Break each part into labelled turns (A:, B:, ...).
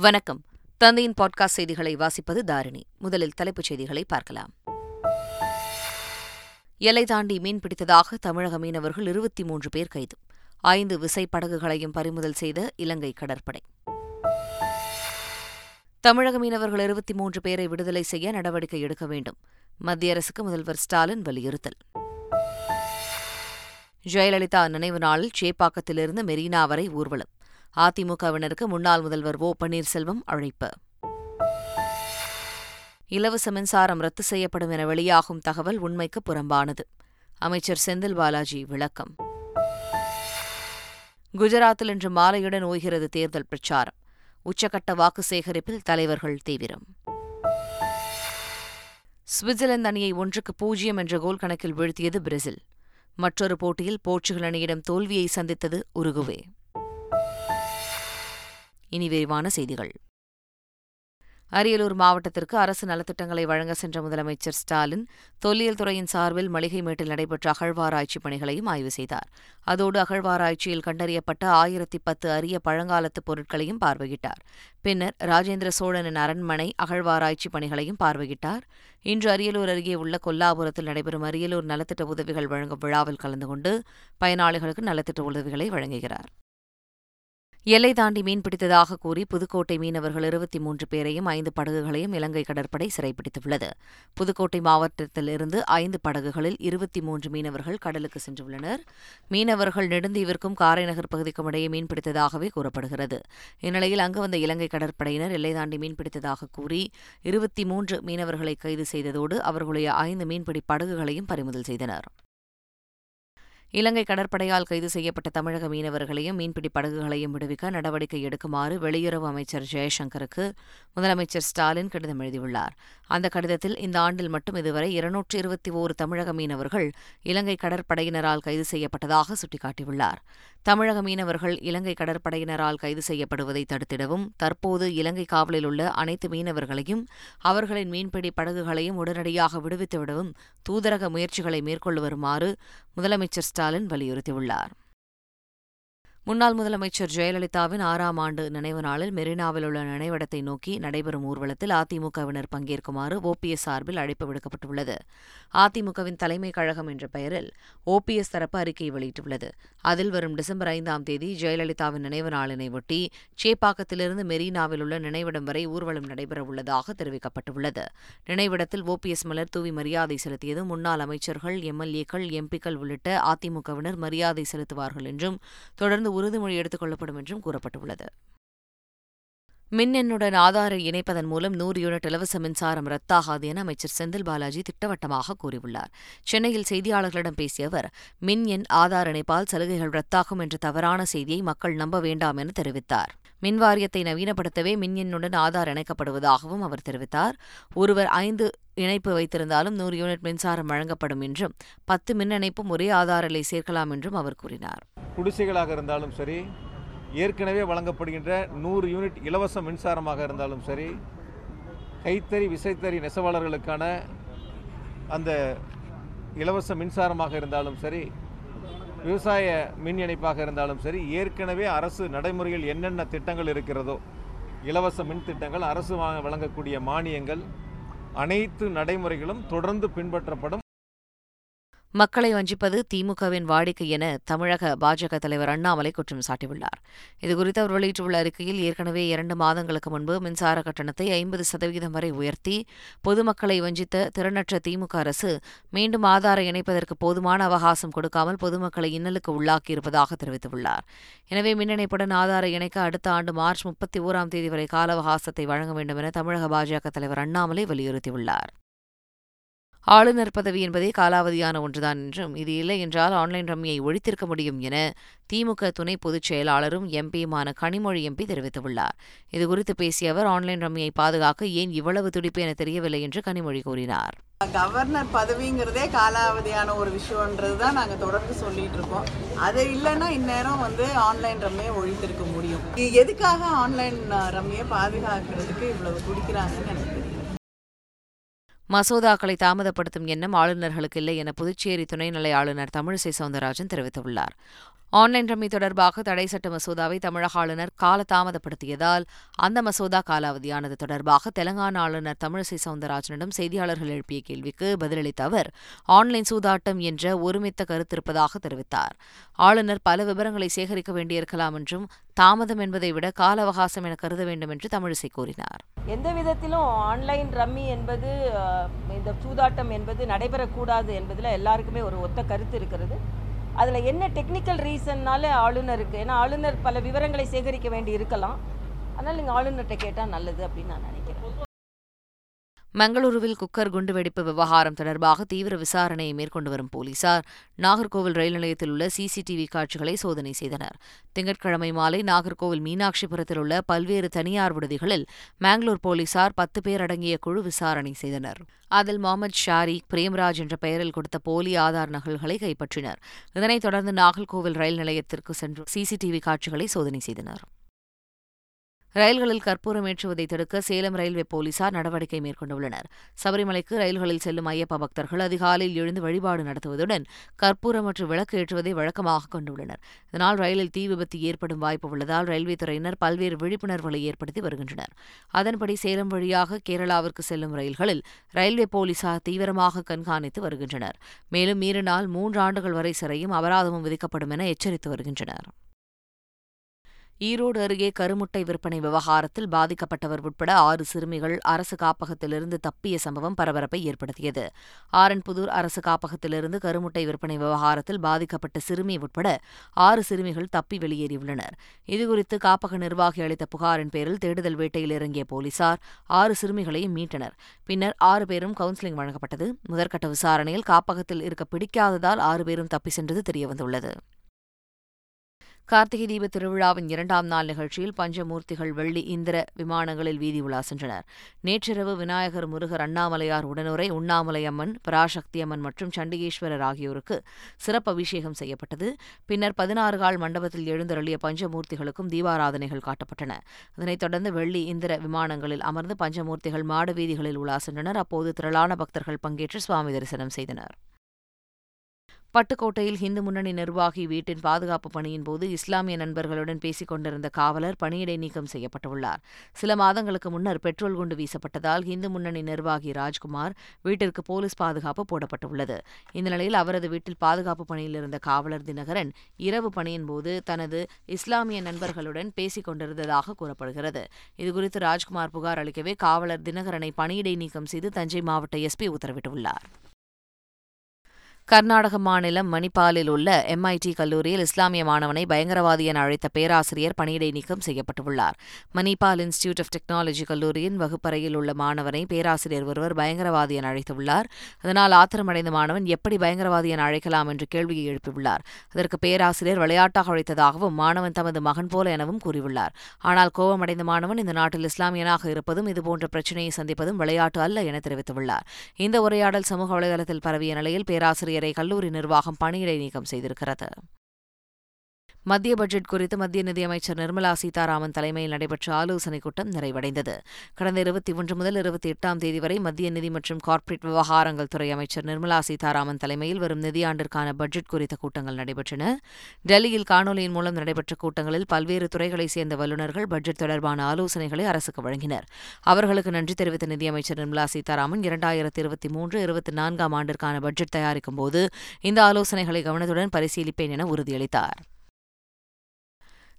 A: வணக்கம். தந்தையின் பாட்காஸ்ட் செய்திகளை வாசிப்பது தாரிணி. முதலில் தலைப்புச் செய்திகளை பார்க்கலாம். எல்லை தாண்டி மீன் பிடித்ததாக தமிழக மீனவர்கள் இருபத்தி மூன்று பேர் கைது. ஐந்து விசை படகுகளையும் பறிமுதல் செய்த இலங்கை கடற்படை. தமிழக மீனவர்கள் இருபத்தி மூன்று பேரை விடுதலை செய்ய நடவடிக்கை எடுக்க வேண்டும். மத்திய அரசுக்கு முதல்வர் ஸ்டாலின் வலியுறுத்தல். ஜெயலலிதா நினைவு நாளில் சேப்பாக்கத்திலிருந்து மெரினா வரை ஊர்வலம். அதிமுகவினருக்கு முன்னாள் முதல்வர் ஓ. பன்னீர்செல்வம் அழைப்பு. இலவச மின்சாரம் ரத்து செய்யப்படும் என வெளியாகும் தகவல் உண்மைக்கு புறம்பானது. அமைச்சர் செந்தில் பாலாஜி விளக்கம். குஜராத்தில் இன்று மாலையுடன் ஓய்கிறது தேர்தல் பிரச்சாரம். உச்சக்கட்ட வாக்கு சேகரிப்பில் தலைவர்கள் தீவிரம். சுவிட்சர்லாந்து அணியை ஒன்றுக்கு பூஜ்ஜியம் என்ற கோல் கணக்கில் வீழ்த்தியது பிரேசில். மற்றொரு போட்டியில் போர்ச்சுகல் அணியிடம் தோல்வியை சந்தித்தது உருகுவே. இனி விரிவான செய்திகள். அரியலூர் மாவட்டத்திற்கு அரசு நலத்திட்டங்களை வழங்க சென்ற முதலமைச்சர் ஸ்டாலின் தொல்லியல் துறையின் சார்பில் மளிகைமேட்டில் நடைபெற்ற அகழ்வாராய்ச்சி பணிகளையும் ஆய்வு செய்தார். அதோடு அகழ்வாராய்ச்சியில் கண்டறியப்பட்ட ஆயிரத்தி பத்து அரிய பழங்காலத்து பொருட்களையும் பார்வையிட்டார். பின்னர் ராஜேந்திர சோழனின் அரண்மனை அகழ்வாராய்ச்சி பணிகளையும் பார்வையிட்டார். இன்று அரியலூர் அருகே உள்ள கொல்லாபுரத்தில் நடைபெறும் அரியலூர் நலத்திட்ட உதவிகள் வழங்கும் விழாவில் கலந்து கொண்டு பயனாளிகளுக்கு நலத்திட்ட உதவிகளை வழங்குகிறார். எல்லை தாண்டி மீன்பிடித்ததாக கூறி புதுக்கோட்டை மீனவர்கள் இருபத்தி மூன்று பேரையும் ஐந்து படகுகளையும் இலங்கை கடற்படை சிறைப்பிடித்துள்ளது. புதுக்கோட்டை மாவட்டத்திலிருந்து ஐந்து படகுகளில் இருபத்தி மூன்று மீனவர்கள் கடலுக்கு சென்றுள்ளனர். மீனவர்கள் நெடுந்தீவிற்கும் காரைநகர் பகுதிக்கும் இடையே மீன்பிடித்ததாகவே கூறப்படுகிறது. இந்நிலையில் அங்கு வந்த இலங்கை கடற்படையினர் எல்லை தாண்டி மீன்பிடித்ததாக கூறி இருபத்தி மூன்று மீனவர்களை கைது செய்ததோடு அவர்களுடைய ஐந்து மீன்பிடி படகுகளையும் பறிமுதல் செய்தனர். இலங்கை கடற்படையால் கைது செய்யப்பட்ட தமிழக மீனவர்களையும் மீன்பிடி படகுகளையும் விடுவிக்க நடவடிக்கை எடுக்குமாறு வெளியுறவு அமைச்சர் ஜெயசங்கருக்கு முதலமைச்சர் ஸ்டாலின் கடிதம் எழுதியுள்ளார். அந்த கடிதத்தில் இந்த ஆண்டில் மட்டும் இதுவரை இருநூற்று இருபத்தி ஓரு தமிழக மீனவர்கள் இலங்கை கடற்படையினரால் கைது செய்யப்பட்டதாக சுட்டிக்காட்டியுள்ளார். தமிழக மீனவர்கள் இலங்கை கடற்படையினரால் கைது செய்யப்படுவதை தடுத்திடவும் தற்போது இலங்கை காவலில் உள்ள அனைத்து மீனவர்களையும் அவர்களின் மீன்பிடி படகுகளையும் உடனடியாக விடுவித்துவிடவும் தூதரக முயற்சிகளை மேற்கொண்டு வருமாறு முதலமைச்சர் ஸ்டாலின் வலியுறுத்தியுள்ளார். முன்னாள் முதலமைச்சர் ஜெயலலிதாவின் ஆறாம் ஆண்டு நினைவு நாளில் மெரினாவில் உள்ள நினைவிடத்தை நோக்கி நடைபெறும் ஊர்வலத்தில் அதிமுகவினர் பங்கேற்குமாறு ஓபிஎஸ் சார்பில் அழைப்பு விடுக்கப்பட்டுள்ளது. அதிமுகவின் தலைமை கழகம் என்ற பெயரில் ஓபிஎஸ் தரப்பு அறிக்கை வெளியிட்டுள்ளது. அதில் வரும் டிசம்பர் ஐந்தாம் தேதி ஜெயலலிதாவின் நினைவு நாளினை ஒட்டி சேப்பாக்கத்திலிருந்து மெரினாவில் உள்ள நினைவிடம் வரை ஊர்வலம் நடைபெறவுள்ளதாக தெரிவிக்கப்பட்டுள்ளது. நினைவிடத்தில் ஓபிஎஸ் மலர் தூவி மரியாதை செலுத்தியது முன்னாள் அமைச்சர்கள் எம்எல்ஏக்கள் எம்பிக்கள் உள்ளிட்ட அதிமுகவினர் மரியாதை செலுத்துவார்கள் என்றும் தொடர்ந்து உறுதிமொழி எடுத்துக் கொள்ளப்படும் என்றும் கூறப்பட்டுள்ளது. மின்னெண்ணுடன் ஆதாரை இணைப்பதன் மூலம் நூறு யூனிட் இலவச மின்சாரம் ரத்தாகாது என அமைச்சர் செந்தில் பாலாஜி திட்டவட்டமாக கூறியுள்ளார். சென்னையில் செய்தியாளர்களிடம் பேசிய அவர் மின் எண் ஆதார் இணைப்பால் சலுகைகள் ரத்தாகும் என்ற தவறான செய்தியை மக்கள் நம்ப வேண்டாம் என தெரிவித்தார். மின் வாரியத்தை நவீனப்படுத்தவே மின் எண்ணுடன் ஆதார் இணைக்கப்படுவதாகவும் அவர் தெரிவித்தார். ஒருவர் ஐந்து இணைப்பு வைத்திருந்தாலும் நூறு யூனிட் மின்சாரம் வழங்கப்படும் என்றும் பத்து மின் இணைப்பும் ஒரே ஆதாரிலை சேர்க்கலாம் என்றும் அவர் கூறினார்.
B: குடிசைகளாக இருந்தாலும் சரி ஏற்கனவே வழங்கப்படுகின்ற நூறு யூனிட் இலவச மின்சாரமாக இருந்தாலும் சரி கைத்தறி விசைத்தறி நெசவாளர்களுக்கான அந்த இலவச மின்சாரமாக இருந்தாலும் சரி விவசாய மின் இணைப்பாக இருந்தாலும் சரி ஏற்கனவே அரசு நடைமுறையில் என்னென்ன திட்டங்கள் இருக்கிறதோ இலவச மின் திட்டங்கள் அரசு வழங்கக்கூடிய மானியங்கள் அனைத்து நடைமுறைகளும் தொடர்ந்து பின்பற்றப்படும்.
A: மக்களை வஞ்சிப்பது திமுகவின் வாடிக்கை என தமிழக பாஜக தலைவர் அண்ணாமலை குற்றம் சாட்டியுள்ளார். இதுகுறித்து அவர் வெளியிட்டுள்ள அறிக்கையில் ஏற்கனவே இரண்டு மாதங்களுக்கு முன்பு மின்சார கட்டணத்தை ஐம்பது சதவீதம் வரை உயர்த்தி பொதுமக்களை வஞ்சித்த திறனற்ற திமுக அரசு மீண்டும் ஆதார இணைப்பதற்கு போதுமான அவகாசம் கொடுக்காமல் பொதுமக்களை இன்னலுக்கு உள்ளாக்கியிருப்பதாக தெரிவித்துள்ளார். எனவே மின் இணைப்புடன் ஆதார இணைக்க அடுத்த ஆண்டு மார்ச் முப்பத்தி ஓராம் தேதி வரை கால அவகாசத்தை வழங்க வேண்டும் என தமிழக பாஜக தலைவர் அண்ணாமலை வலியுறுத்தியுள்ளார். ஆளுநர் பதவி என்பதே காலாவதியான ஒன்றுதான் என்றும் இது இல்லை என்றால் ஆன்லைன் ரம்மியை ஒழித்திருக்க முடியும் என திமுக துணை பொதுச் செயலாளரும் எம்பியுமான கனிமொழி எம்பி தெரிவித்துள்ளார். இதுகுறித்து பேசிய அவர் ஆன்லைன் ரம்மியை பாதுகாக்க ஏன் இவ்வளவு துடிப்பு என தெரியவில்லை என்று கனிமொழி கூறினார்.
C: கவர்னர் பதவிங்கிறதே காலாவதியான ஒரு விஷயம்ன்றது தான் நாங்கள் தொடர்ந்து சொல்லிட்டு இருக்கோம். அது இல்லைன்னா இந்நேரம் வந்து ஆன்லைன் ரம்மியை ஒழித்திருக்க முடியும். எதுக்காக ஆன்லைன் ரம்மியை பாதுகாக்கிறதுக்கு இவ்வளவு குடிக்கிறாங்கன்னு எனக்கு
A: மசோதாக்களை தாமதப்படுத்தும் எண்ணம் ஆளுநர்களுக்கு இல்லை என புதுச்சேரி துணைநிலை ஆளுநர் தமிழிசை சவுந்தரராஜன் தெரிவித்துள்ளார். ஆன்லைன் ரம்மி தொடர்பாக தடை சட்ட மசோதாவை தமிழக ஆளுநர் காலதாமதப்படுத்தியதால் அந்த மசோதா காலாவதியானது தொடர்பாக தெலங்கானா ஆளுநர் தமிழிசை சவுந்தரராஜனிடம் செய்தியாளர்கள் எழுப்பிய கேள்விக்கு பதிலளித்த அவர் ஆன்லைன் சூதாட்டம் என்ற ஒருமித்த கருத்திருப்பதாக தெரிவித்தார். ஆளுநர் பல விவரங்களை சேகரிக்க வேண்டியிருக்கலாம் என்றும் தாமதம் என்பதை விட கால அவகாசம் என கருத வேண்டும் என்று தமிழிசை கூறினார்.
D: எந்த விதத்திலும் ஆன்லைன் ரம்மி என்பது இந்த சூதாட்டம் என்பது நடைபெறக்கூடாது என்பதில் எல்லாருக்குமே ஒரு ஒத்த கருத்து இருக்கிறது. அதில் என்ன டெக்னிக்கல் ரீசன்னால ஆளுநருக்கு ஏன்னா ஆளுநர் பல விவரங்களை சேகரிக்க வேண்டி இருக்கலாம். அதனால் நீங்கள் ஆளுநர்கிட்ட கேட்டால் நல்லது அப்படின்னு நான் நினைக்கிறேன்.
A: மங்களூருவில் குக்கர் குண்டுவெடிப்பு விவகாரம் தொடர்பாக தீவிர விசாரணையை மேற்கொண்டு வரும் போலீசார் நாகர்கோவில் ரயில் நிலையத்தில் உள்ள சிசிடிவி காட்சிகளை சோதனை செய்தனர். திங்கட்கிழமை மாலை நாகர்கோவில் மீனாட்சிபுரத்தில் உள்ள பல்வேறு தனியார் விடுதிகளில் மேங்களூர் போலீசார் பத்து பேர் அடங்கிய குழு விசாரணை செய்தனர். அதில் முகமது ஷாரிக் பிரேம்ராஜ் என்ற பெயரில் கொடுத்த போலி ஆதார் நகல்களை கைப்பற்றினர். இதனைத் தொடர்ந்து நாகர்கோவில் ரயில் நிலையத்திற்கு சென்று சிசிடிவி காட்சிகளை சோதனை செய்தனர். ரயில்களில் கற்பூரம் ஏற்றுவதை தடுக்க சேலம் ரயில்வே போலீசார் நடவடிக்கை மேற்கொண்டுள்ளனர். சபரிமலைக்கு ரயில்களில் செல்லும் ஐயப்ப பக்தர்கள் அதிகாலையில் எழுந்து வழிபாடு நடத்துவதுடன் கற்பூரம் மற்றும் விளக்கு ஏற்றுவதை வழக்கமாக கொண்டுள்ளனர். இதனால் ரயிலில் தீ விபத்து ஏற்படும் வாய்ப்பு உள்ளதால் ரயில்வே துறையினர் பல்வேறு விழிப்புணர்வுகளை ஏற்படுத்தி வருகின்றனர். அதன்படி சேலம் வழியாக கேரளாவிற்கு செல்லும் ரயில்களில் ரயில்வே போலீசார் தீவிரமாக கண்காணித்து வருகின்றனர். மேலும் மீறினால் மூன்று ஆண்டுகள் வரை சிறையும் அபராதமும் விதிக்கப்படும் என எச்சரித்து வருகின்றனர். ஈரோடு அருகே கருமுட்டை விற்பனை விவகாரத்தில் பாதிக்கப்பட்டவர் உட்பட ஆறு சிறுமிகள் அரசு காப்பகத்திலிருந்து தப்பிய சம்பவம் பரபரப்பை ஏற்படுத்தியது. ஆரன்புதூர் அரசு காப்பகத்திலிருந்து கருமுட்டை விற்பனை விவகாரத்தில் பாதிக்கப்பட்ட சிறுமி உட்பட ஆறு சிறுமிகள் தப்பி வெளியேறியுள்ளனர். இதுகுறித்து காப்பக நிர்வாகி அளித்த புகாரின் பேரில் தேடுதல் வேட்டையில் இறங்கிய போலீசார் ஆறு சிறுமிகளையும் மீட்டனர். பின்னர் ஆறு பேரும் கவுன்சிலிங் வழங்கப்பட்டது. முதற்கட்ட விசாரணையில் காப்பகத்தில் இருக்க பிடிக்காததால் ஆறு பேரும் தப்பி சென்றது தெரியவந்துள்ளது. கார்த்திகை தீப திருவிழாவின் இரண்டாம் நாள் நிகழ்ச்சியில் பஞ்சமூர்த்திகள் வெள்ளி இந்திர விமானங்களில் வீதி உலா சென்றனர். நேற்றிரவு விநாயகர் முருகர் அண்ணாமலையார் உடனுரை உண்ணாமலை அம்மன் பராசக்தி அம்மன் மற்றும் சண்டிகேஸ்வரர் ஆகியோருக்கு சிறப்பு அபிஷேகம் செய்யப்பட்டது. பின்னர் பதினாறு கால் மண்டபத்தில் எழுந்தருளிய பஞ்சமூர்த்திகளுக்கும் தீபாராதனைகள் காட்டப்பட்டன. இதனைத் தொடர்ந்து வெள்ளி இந்திர விமானங்களில் அமர்ந்து பஞ்சமூர்த்திகள் மாட வீதிகளில் உலா சென்றனர். அப்போது திரளான பக்தர்கள் பங்கேற்று சுவாமி தரிசனம் செய்தனர். பட்டுக்கோட்டையில் ஹிந்து முன்னணி நிர்வாகி வீட்டின் பாதுகாப்பு பணியின் போது இஸ்லாமிய நண்பர்களுடன் பேசிக் கொண்டிருந்த காவலர் பணியிடை நீக்கம் செய்யப்பட்டுள்ளார். சில மாதங்களுக்கு முன்னர் பெட்ரோல் குண்டு வீசப்பட்டதால் இந்து முன்னணி நிர்வாகி ராஜ்குமார் வீட்டிற்கு போலீஸ் பாதுகாப்பு போடப்பட்டுள்ளது. இந்த நிலையில் அவரது வீட்டில் பாதுகாப்பு பணியில் இருந்த காவலர் தினகரன் இரவு பணியின் போது தனது இஸ்லாமிய நண்பர்களுடன் பேசிக் கொண்டிருந்ததாக கூறப்படுகிறது. இதுகுறித்து ராஜ்குமார் புகார் அளிக்கவே காவலர் தினகரனை பணியிடை நீக்கம் செய்து தஞ்சை மாவட்ட எஸ்பி உத்தரவிட்டுள்ளார். கர்நாடக மாநிலம் மணிப்பாலில் உள்ள எம்ஐடி கல்லூரியில் இஸ்லாமிய மாணவனை பயங்கரவாதி என அழைத்த பேராசிரியர் பணியிடை நீக்கம் செய்யப்பட்டுள்ளார். மணிப்பால் இன்ஸ்டிடியூட் ஆஃப் டெக்னாலஜி கல்லூரியின் வகுப்பறையில் உள்ள மாணவனை பேராசிரியர் ஒருவர் பயங்கரவாதி என அழைத்துள்ளார். அதனால் ஆத்திரமடைந்த மாணவன் எப்படி பயங்கரவாதி என அழைக்கலாம் என்று கேள்வியை எழுப்பியுள்ளார். அதற்கு பேராசிரியர் விளையாட்டாக அழைத்ததாகவும் மாணவன் தமது மகன் போல எனவும் கூறியுள்ளார். ஆனால் கோபமடைந்த மாணவன் இந்த நாட்டில் இஸ்லாமியனாக இருப்பதும் இதுபோன்ற பிரச்சினையை சந்திப்பதும் விளையாட்டு அல்ல என தெரிவித்துள்ளார். இந்த உரையாடல் சமூக வலைதளத்தில் பரவிய நிலையில் பேராசிரியர் கல்லூரி நிர்வாகம் பணியிடை நீக்கம் செய்திருக்கிறது. மத்திய பட்ஜெட் குறித்து மத்திய நிதியமைச்சர் நிர்மலா சீதாராமன் தலைமையில் நடைபெற்ற ஆலோசனைக் கூட்டம் நிறைவடைந்தது. கடந்த இருபத்தி ஒன்று முதல் இருபத்தி எட்டாம் தேதி வரை மத்திய நிதி மற்றும் கார்ப்பரேட் விவகாரங்கள் துறை அமைச்சர் நிர்மலா சீதாராமன் தலைமையில் வரும் நிதியாண்டிற்கான பட்ஜெட் குறித்த கூட்டங்கள் நடைபெற்றன. டெல்லியில் காணொலியின் மூலம் நடைபெற்ற கூட்டங்களில் பல்வேறு துறைகளைச் சேர்ந்த வல்லுநர்கள் பட்ஜெட் தொடர்பான ஆலோசனைகளை அரசுக்கு வழங்கினர். அவர்களுக்கு நன்றி தெரிவித்த நிதியமைச்சர் நிர்மலா சீதாராமன் இரண்டாயிரத்தி இருபத்தி மூன்று இருபத்தி நான்காம் ஆண்டிற்கான பட்ஜெட் தயாரிக்கும் போது இந்த ஆலோசனைகளை கவனத்துடன் பரிசீலிப்பேன் என உறுதியளித்தார்.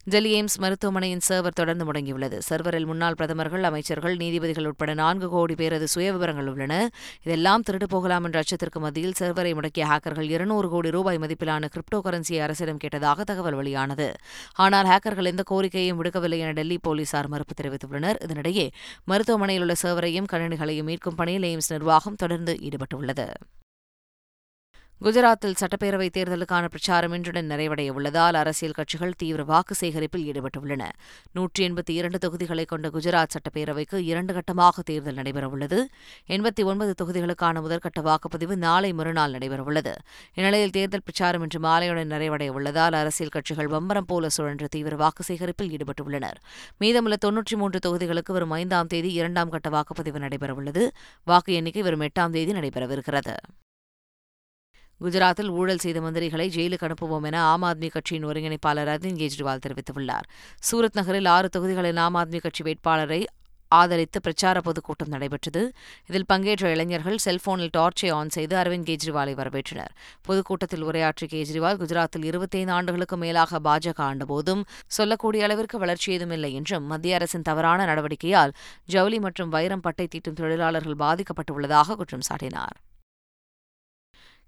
A: டெல்லி எய்ம்ஸ் மருத்துவமனையின் சர்வர் தொடர்ந்து முடங்கியுள்ளது. சர்வரில் முன்னாள் பிரதமர்கள் அமைச்சர்கள் நீதிபதிகள் உட்பட நான்கு கோடி பேரது சுயவிவரங்கள் உள்ளன. இதெல்லாம் திருடு போகலாம் என்ற அச்சத்திற்கு மத்தியில் சர்வரை முடக்கிய ஹேக்கர்கள் இருநூறு கோடி ரூபாய் மதிப்பிலான கிரிப்டோ கரன்சியை அரசிடம் கேட்டதாக தகவல் வெளியானது. ஆனால் ஹேக்கர்கள் எந்த கோரிக்கையும் விடுக்கவில்லை என டெல்லி போலீசார் மறுப்பு தெரிவித்துள்ளனர். இதனிடையே மருத்துவமனையில் உள்ள சர்வரையும் கணினிகளையும் மீட்கும் பணியில் எய்ம்ஸ் நிர்வாகம் தொடர்ந்து ஈடுபட்டுள்ளது. குஜராத்தில் சட்டப்பேரவைத் தேர்தலுக்கான பிரச்சாரம் இன்றுடன் நிறைவடைய உள்ளதால் அரசியல் கட்சிகள் தீவிர வாக்கு சேகரிப்பில் ஈடுபட்டுள்ளன. நூற்றி எண்பத்தி இரண்டு தொகுதிகளை கொண்ட குஜராத் சட்டப்பேரவைக்கு இரண்டு கட்டமாக தேர்தல் நடைபெறவுள்ளது எண்பத்தி ஒன்பது தொகுதிகளுக்கான முதற்கட்ட வாக்குப்பதிவு நாளை மறுநாள் நடைபெறவுள்ளது இந்நிலையில் தேர்தல் பிரச்சாரம் இன்று மாலையுடன் நிறைவடைய உள்ளதால் அரசியல் கட்சிகள் பம்பரம் போல சுழன்று தீவிர வாக்கு சேகரிப்பில் ஈடுபட்டுள்ளனர். மீதமுள்ள தொன்னூற்றி மூன்று தொகுதிகளுக்கு வரும் ஐந்தாம் தேதி இரண்டாம் கட்ட வாக்குப்பதிவு நடைபெறவுள்ளது வாக்கு எண்ணிக்கை வரும் எட்டாம் தேதி நடைபெறவிருக்கிறது. குஜராத்தில் ஊழல் செய்த மந்திரிகளை ஜெயிலுக்கு அனுப்புவோம் என ஆம் ஆத்மி கட்சியின் ஒருங்கிணைப்பாளர் அரவிந்த் கெஜ்ரிவால் தெரிவித்துள்ளார். சூரத் நகரில் ஆறு தொகுதிகளில் ஆம் ஆத்மி கட்சி வேட்பாளரை ஆதரித்து பிரச்சார பொதுக்கூட்டம் நடைபெற்றது. இதில் பங்கேற்ற இளைஞர்கள் செல்போனில் டார்ச்சை ஆன் செய்து அரவிந்த் கெஜ்ரிவாலை வரவேற்றனர். பொதுக்கூட்டத்தில் உரையாற்றிய கெஜ்ரிவால் குஜராத்தில் இருபத்தைந்து ஆண்டுகளுக்கு மேலாக பாஜக ஆண்டபோதும் சொல்லக்கூடிய அளவிற்கு வளர்ச்சி ஏதுமில்லை என்றும் மத்திய அரசின் தவறான நடவடிக்கையால் ஜவுளி மற்றும் வைரம் பட்டை தீட்டும் தொழிலாளர்கள் பாதிக்கப்பட்டுள்ளதாக குற்றம் சாட்டினார்.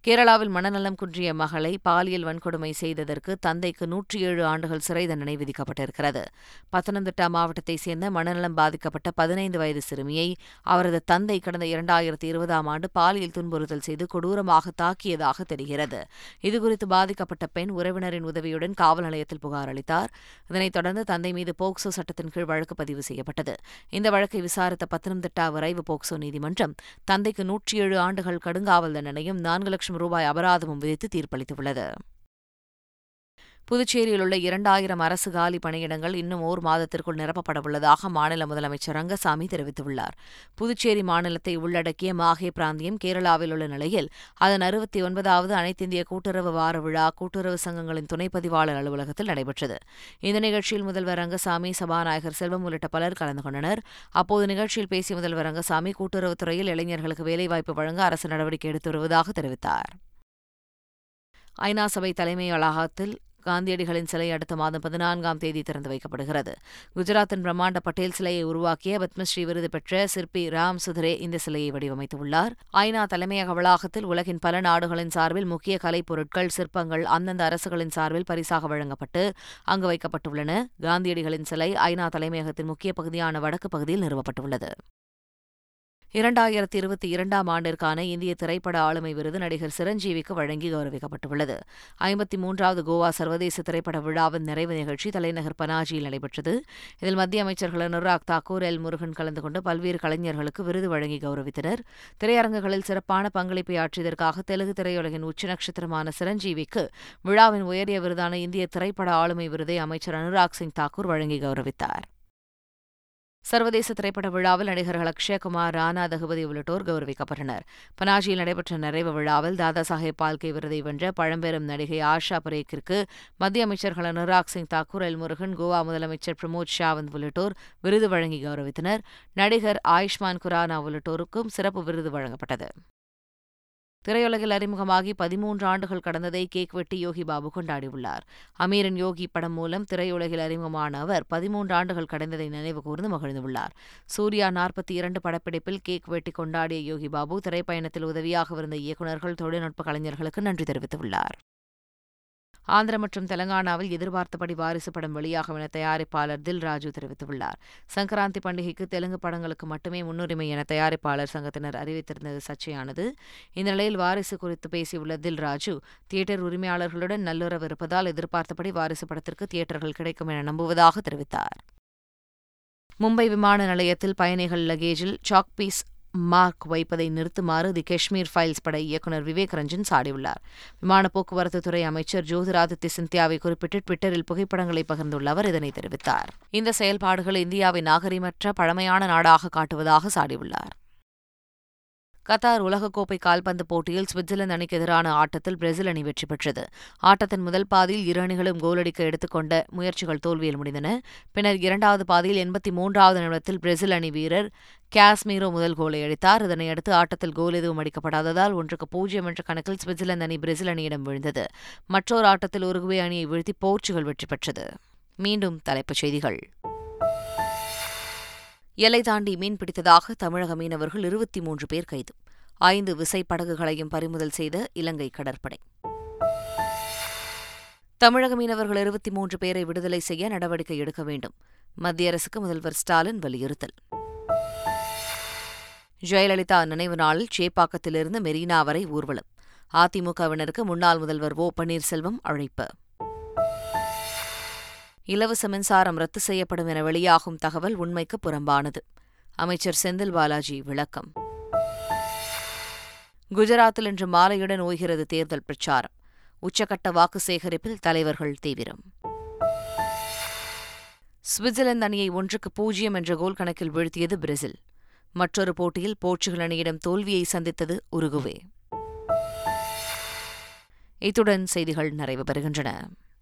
A: கேரளாவில் மனநலம் குன்றிய மகளை பாலியல் வன்கொடுமை செய்ததற்கு தந்தைக்கு நூற்றி ஏழு ஆண்டுகள் சிறை தண்டனை விதிக்கப்பட்டிருக்கிறது. பத்தனந்திட்டா மாவட்டத்தைச் சேர்ந்த மனநலம் பாதிக்கப்பட்ட பதினைந்து வயது சிறுமியை அவரது தந்தை கடந்த இரண்டாயிரத்தி இருபதாம் ஆண்டு பாலியல் துன்புறுத்தல் செய்து கொடூரமாக தாக்கியதாக தெரிகிறது. இதுகுறித்து பாதிக்கப்பட்ட பெண் உறவினரின் உதவியுடன் காவல் நிலையத்தில் புகார் அளித்தார். இதனைத் தொடர்ந்து தந்தை மீது போக்சோ சட்டத்தின் கீழ் வழக்கு பதிவு செய்யப்பட்டது. இந்த வழக்கை விசாரித்த பத்தனந்திட்டா விரைவு போக்சோ நீதிமன்றம் தந்தைக்கு நூற்றி ஏழு ஆண்டுகள் கடுங்காவல் தண்டனையும் நான்கு லட்சம் ரூபாய் அபராதமும் விதித்து தீர்ப்பளித்துள்ளது. புதுச்சேரியில் உள்ள இரண்டாயிரம் அரசு காலி பணியிடங்கள் இன்னும் ஓர் மாதத்திற்குள் நிரப்பப்படவுள்ளதாக மாநில முதலமைச்சர் ரங்கசாமி தெரிவித்துள்ளார். புதுச்சேரி மாநிலத்தை உள்ளடக்கிய மாஹே பிராந்தியம் கேரளாவில் உள்ள நிலையில் அதன் அறுபத்தி ஒன்பதாவது அனைத்திந்திய கூட்டுறவு வார விழா கூட்டுறவு சங்கங்களின் துணைப்பதிவாளர் அலுவலகத்தில் நடைபெற்றது. இந்த நிகழ்ச்சியில் முதல்வர் ரங்கசாமி சபாநாயகர் செல்வம் உள்ளிட்ட பலர் கலந்து கொண்டனர். அப்போது நிகழ்ச்சியில் பேசிய முதல்வர் ரங்கசாமி கூட்டுறவுத்துறையில் இளைஞர்களுக்கு வேலைவாய்ப்பு வழங்க அரசு நடவடிக்கை எடுத்து வருவதாக தெரிவித்தார். ஐநா சபை தலைமை வளாகத்தில் காந்தியடிகளின் சிலை அடுத்த மாதம் பதினான்காம் தேதி திறந்து வைக்கப்படுகிறது. குஜராத்தின் பிரம்மாண்ட பட்டேல் சிலையை உருவாக்கிய பத்மஸ்ரீ விருது பெற்ற சிற்பி ராம் சுதரே இந்த சிலையை வடிவமைத்துள்ளார். ஐநா தலைமையக வளாகத்தில் உலகின் பல நாடுகளின் சார்பில் முக்கிய கலைப் பொருட்கள் சிற்பங்கள் அந்தந்த அரசுகளின் சார்பில் பரிசாக வழங்கப்பட்டு அங்கு வைக்கப்பட்டுள்ளன. காந்தியடிகளின் சிலை ஐநா தலைமையகத்தின் முக்கிய பகுதியான வடக்கு பகுதியில் நிறுவப்பட்டுள்ளது. இரண்டாயிரத்தி இருபத்தி இரண்டாம் ஆண்டிற்கான இந்திய திரைப்பட ஆளுமை விருது நடிகர் சிரஞ்சீவிக்கு வழங்கி கௌரவிக்கப்பட்டுள்ளது. ஐம்பத்தி மூன்றாவது கோவா சர்வதேச திரைப்பட விழாவின் நிறைவு நிகழ்ச்சி தலைநகர் பனாஜியில் நடைபெற்றது. இதில் மத்திய அமைச்சர்கள் அனுராக் தாக்கூர் எல் முருகன் கலந்து கொண்டு பல்வேறு கலைஞர்களுக்கு விருது வழங்கி கௌரவித்தனர். திரையரங்குகளில் சிறப்பான பங்களிப்பை ஆற்றியதற்காக தெலுங்கு திரையுலகின் உச்ச நட்சத்திரமான சிரஞ்சீவிக்கு விழாவின் உயரிய விருதான இந்திய திரைப்பட ஆளுமை விருதை அமைச்சர் அனுராக் சிங் தாக்கூர் வழங்கி கௌரவித்தார். சர்வதேச திரைப்பட விழாவில் நடிகர்கள் அக்ஷயகுமார் ராணா தகுபதி உள்ளிட்டோர் கௌரவிக்கப்பட்டனர். பனாஜியில் நடைபெற்ற நிறைவு விழாவில் தாதா சாஹேப் பால்கே விருதை வென்ற பழம்பெரும் நடிகை ஆஷா பரேக்கிற்கு மத்திய அமைச்சர்கள் அனுராக் சிங் தாக்கூர் எல் முருகன் கோவா முதலமைச்சர் பிரமோத் சாவந்த் உள்ளிட்டோர் விருது வழங்கி கௌரவித்தனர். நடிகர் ஆயுஷ்மான் குரானா உள்ளிட்டோருக்கும் சிறப்பு விருது வழங்கப்பட்டது. திரையுலகில் அறிமுகமாகி பதிமூன்று ஆண்டுகள் கடந்ததை கேக் வெட்டி யோகி பாபு கொண்டாடியுள்ளார். அமீரன் யோகி படம் மூலம் திரையுலகில் அறிமுகமான அவர் பதிமூன்று ஆண்டுகள் கடந்ததை நினைவு கூர்ந்து மகிழ்ந்துள்ளார். சூர்யா நாற்பத்தி இரண்டு படப்பிடிப்பில் கேக் வெட்டி கொண்டாடிய யோகி பாபு திரைப்பயணத்தில் உதவியாக இருந்த இயக்குநர்கள் தொழில்நுட்ப கலைஞர்களுக்கு நன்றி தெரிவித்துள்ளார். ஆந்திர மற்றும் தெலங்கானாவில் எதிர்பார்த்தபடி வாரிசு படம் வெளியாகும் என தயாரிப்பாளர் தில் ராஜு தெரிவித்துள்ளார். சங்கராந்தி பண்டிகைக்கு தெலுங்கு படங்களுக்கு மட்டுமே முன்னுரிமை என தயாரிப்பாளர் சங்கத்தினர் அறிவித்திருந்தது சர்ச்சையானது. இந்த நிலையில் வாரிசு குறித்து பேசியுள்ள தில் ராஜு தியேட்டர் உரிமையாளர்களுடன் நல்லுறவு இருப்பதால் எதிர்பார்த்தபடி வாரிசு படத்திற்கு தியேட்டர்கள் கிடைக்கும் என நம்புவதாக தெரிவித்தார். மும்பை விமான நிலையத்தில் பயணிகள் லகேஜில் சாக் பீஸ் மார்க் வைப்பதை நிறுத்துமாறு தி காஷ்மீர் ஃபைல்ஸ் பட இயக்குநர் விவேக் ரஞ்சன் சாடியுள்ளார். விமான போக்குவரத்து துறை அமைச்சர் ஜோதிராதித்ய சிந்தியாவை குறிப்பிட்டு ட்விட்டரில் புகைப்படங்களை பகிர்ந்துள்ள அவர் இதனை தெரிவித்தார். இந்த செயல்பாடுகள் இந்தியாவை நாகரிகமற்ற பழமையான நாடாக காட்டுவதாக சாடியுள்ளார். கத்தார் உலகக்கோப்பை கால்பந்து போட்டியில் சுவிட்சர்லாந்து அணிக்கு எதிரான ஆட்டத்தில் பிரேசில் அணி வெற்றி பெற்றது. ஆட்டத்தின் முதல் பாதியில் இரு அணிகளும் கோலடிக்க எடுத்துக்கொண்ட முயற்சிகள் தோல்வியில் முடிந்தன. பின்னர் இரண்டாவது பாதியில் எண்பத்தி மூன்றாவது நிமிடத்தில் பிரேசில் அணி வீரர் காஸ்மீரோ முதல் கோலை அடித்தார். இதனையடுத்து ஆட்டத்தில் கோல் எதுவும் அடிக்கப்படாததால் ஒன்றுக்கு பூஜ்ஜியம் என்ற கணக்கில் சுவிட்சர்லாந்து அணி பிரேசில் அணியிடம் விழுந்தது. மற்றொரு ஆட்டத்தில் உருகுவே அணியை வீழ்த்தி போர்ச்சுகல் வெற்றி பெற்றது. மீண்டும் தலைப்புச் செய்திகள். எல்லை தாண்டி மீன் பிடித்ததாக தமிழக மீனவர்கள் இருபத்தி மூன்று பேர் கைது. ஐந்து விசைப்படகுகளையும் பறிமுதல் செய்த இலங்கை கடற்படை. தமிழக மீனவர்கள் இருபத்தி மூன்று பேரை விடுதலை செய்ய நடவடிக்கை எடுக்க வேண்டும். மத்திய அரசுக்கு முதல்வர் ஸ்டாலின் வலியுறுத்தல். ஜெயலலிதா நினைவு நாளில் சேப்பாக்கத்திலிருந்து மெரினா வரை ஊர்வலம். அதிமுகவினருக்கு முன்னாள் முதல்வர் ஓ பன்னீர்செல்வம் அழைப்பு. இலவச மின்சாரம் ரத்து செய்யப்படும் என வெளியாகும் தகவல் உண்மைக்கு புறம்பானது. அமைச்சர் செந்தில் பாலாஜி விளக்கம். குஜராத்தில் இன்று மாலையுடன் ஓய்கிறது தேர்தல் பிரச்சாரம். உச்சகட்ட வாக்கு சேகரிப்பில் தலைவர்கள் தீவிரம். சுவிட்சர்லாந்து அணியை ஒன்றுக்கு பூஜ்ஜியம் என்ற கோல் கணக்கில் வீழ்த்தியது பிரேசில். மற்றொரு போட்டியில் போர்ச்சுகல் அணியிடம் தோல்வியை சந்தித்தது உருகுவே. இத்துடன் செய்திகள் நிறைவு பெறுகின்றன.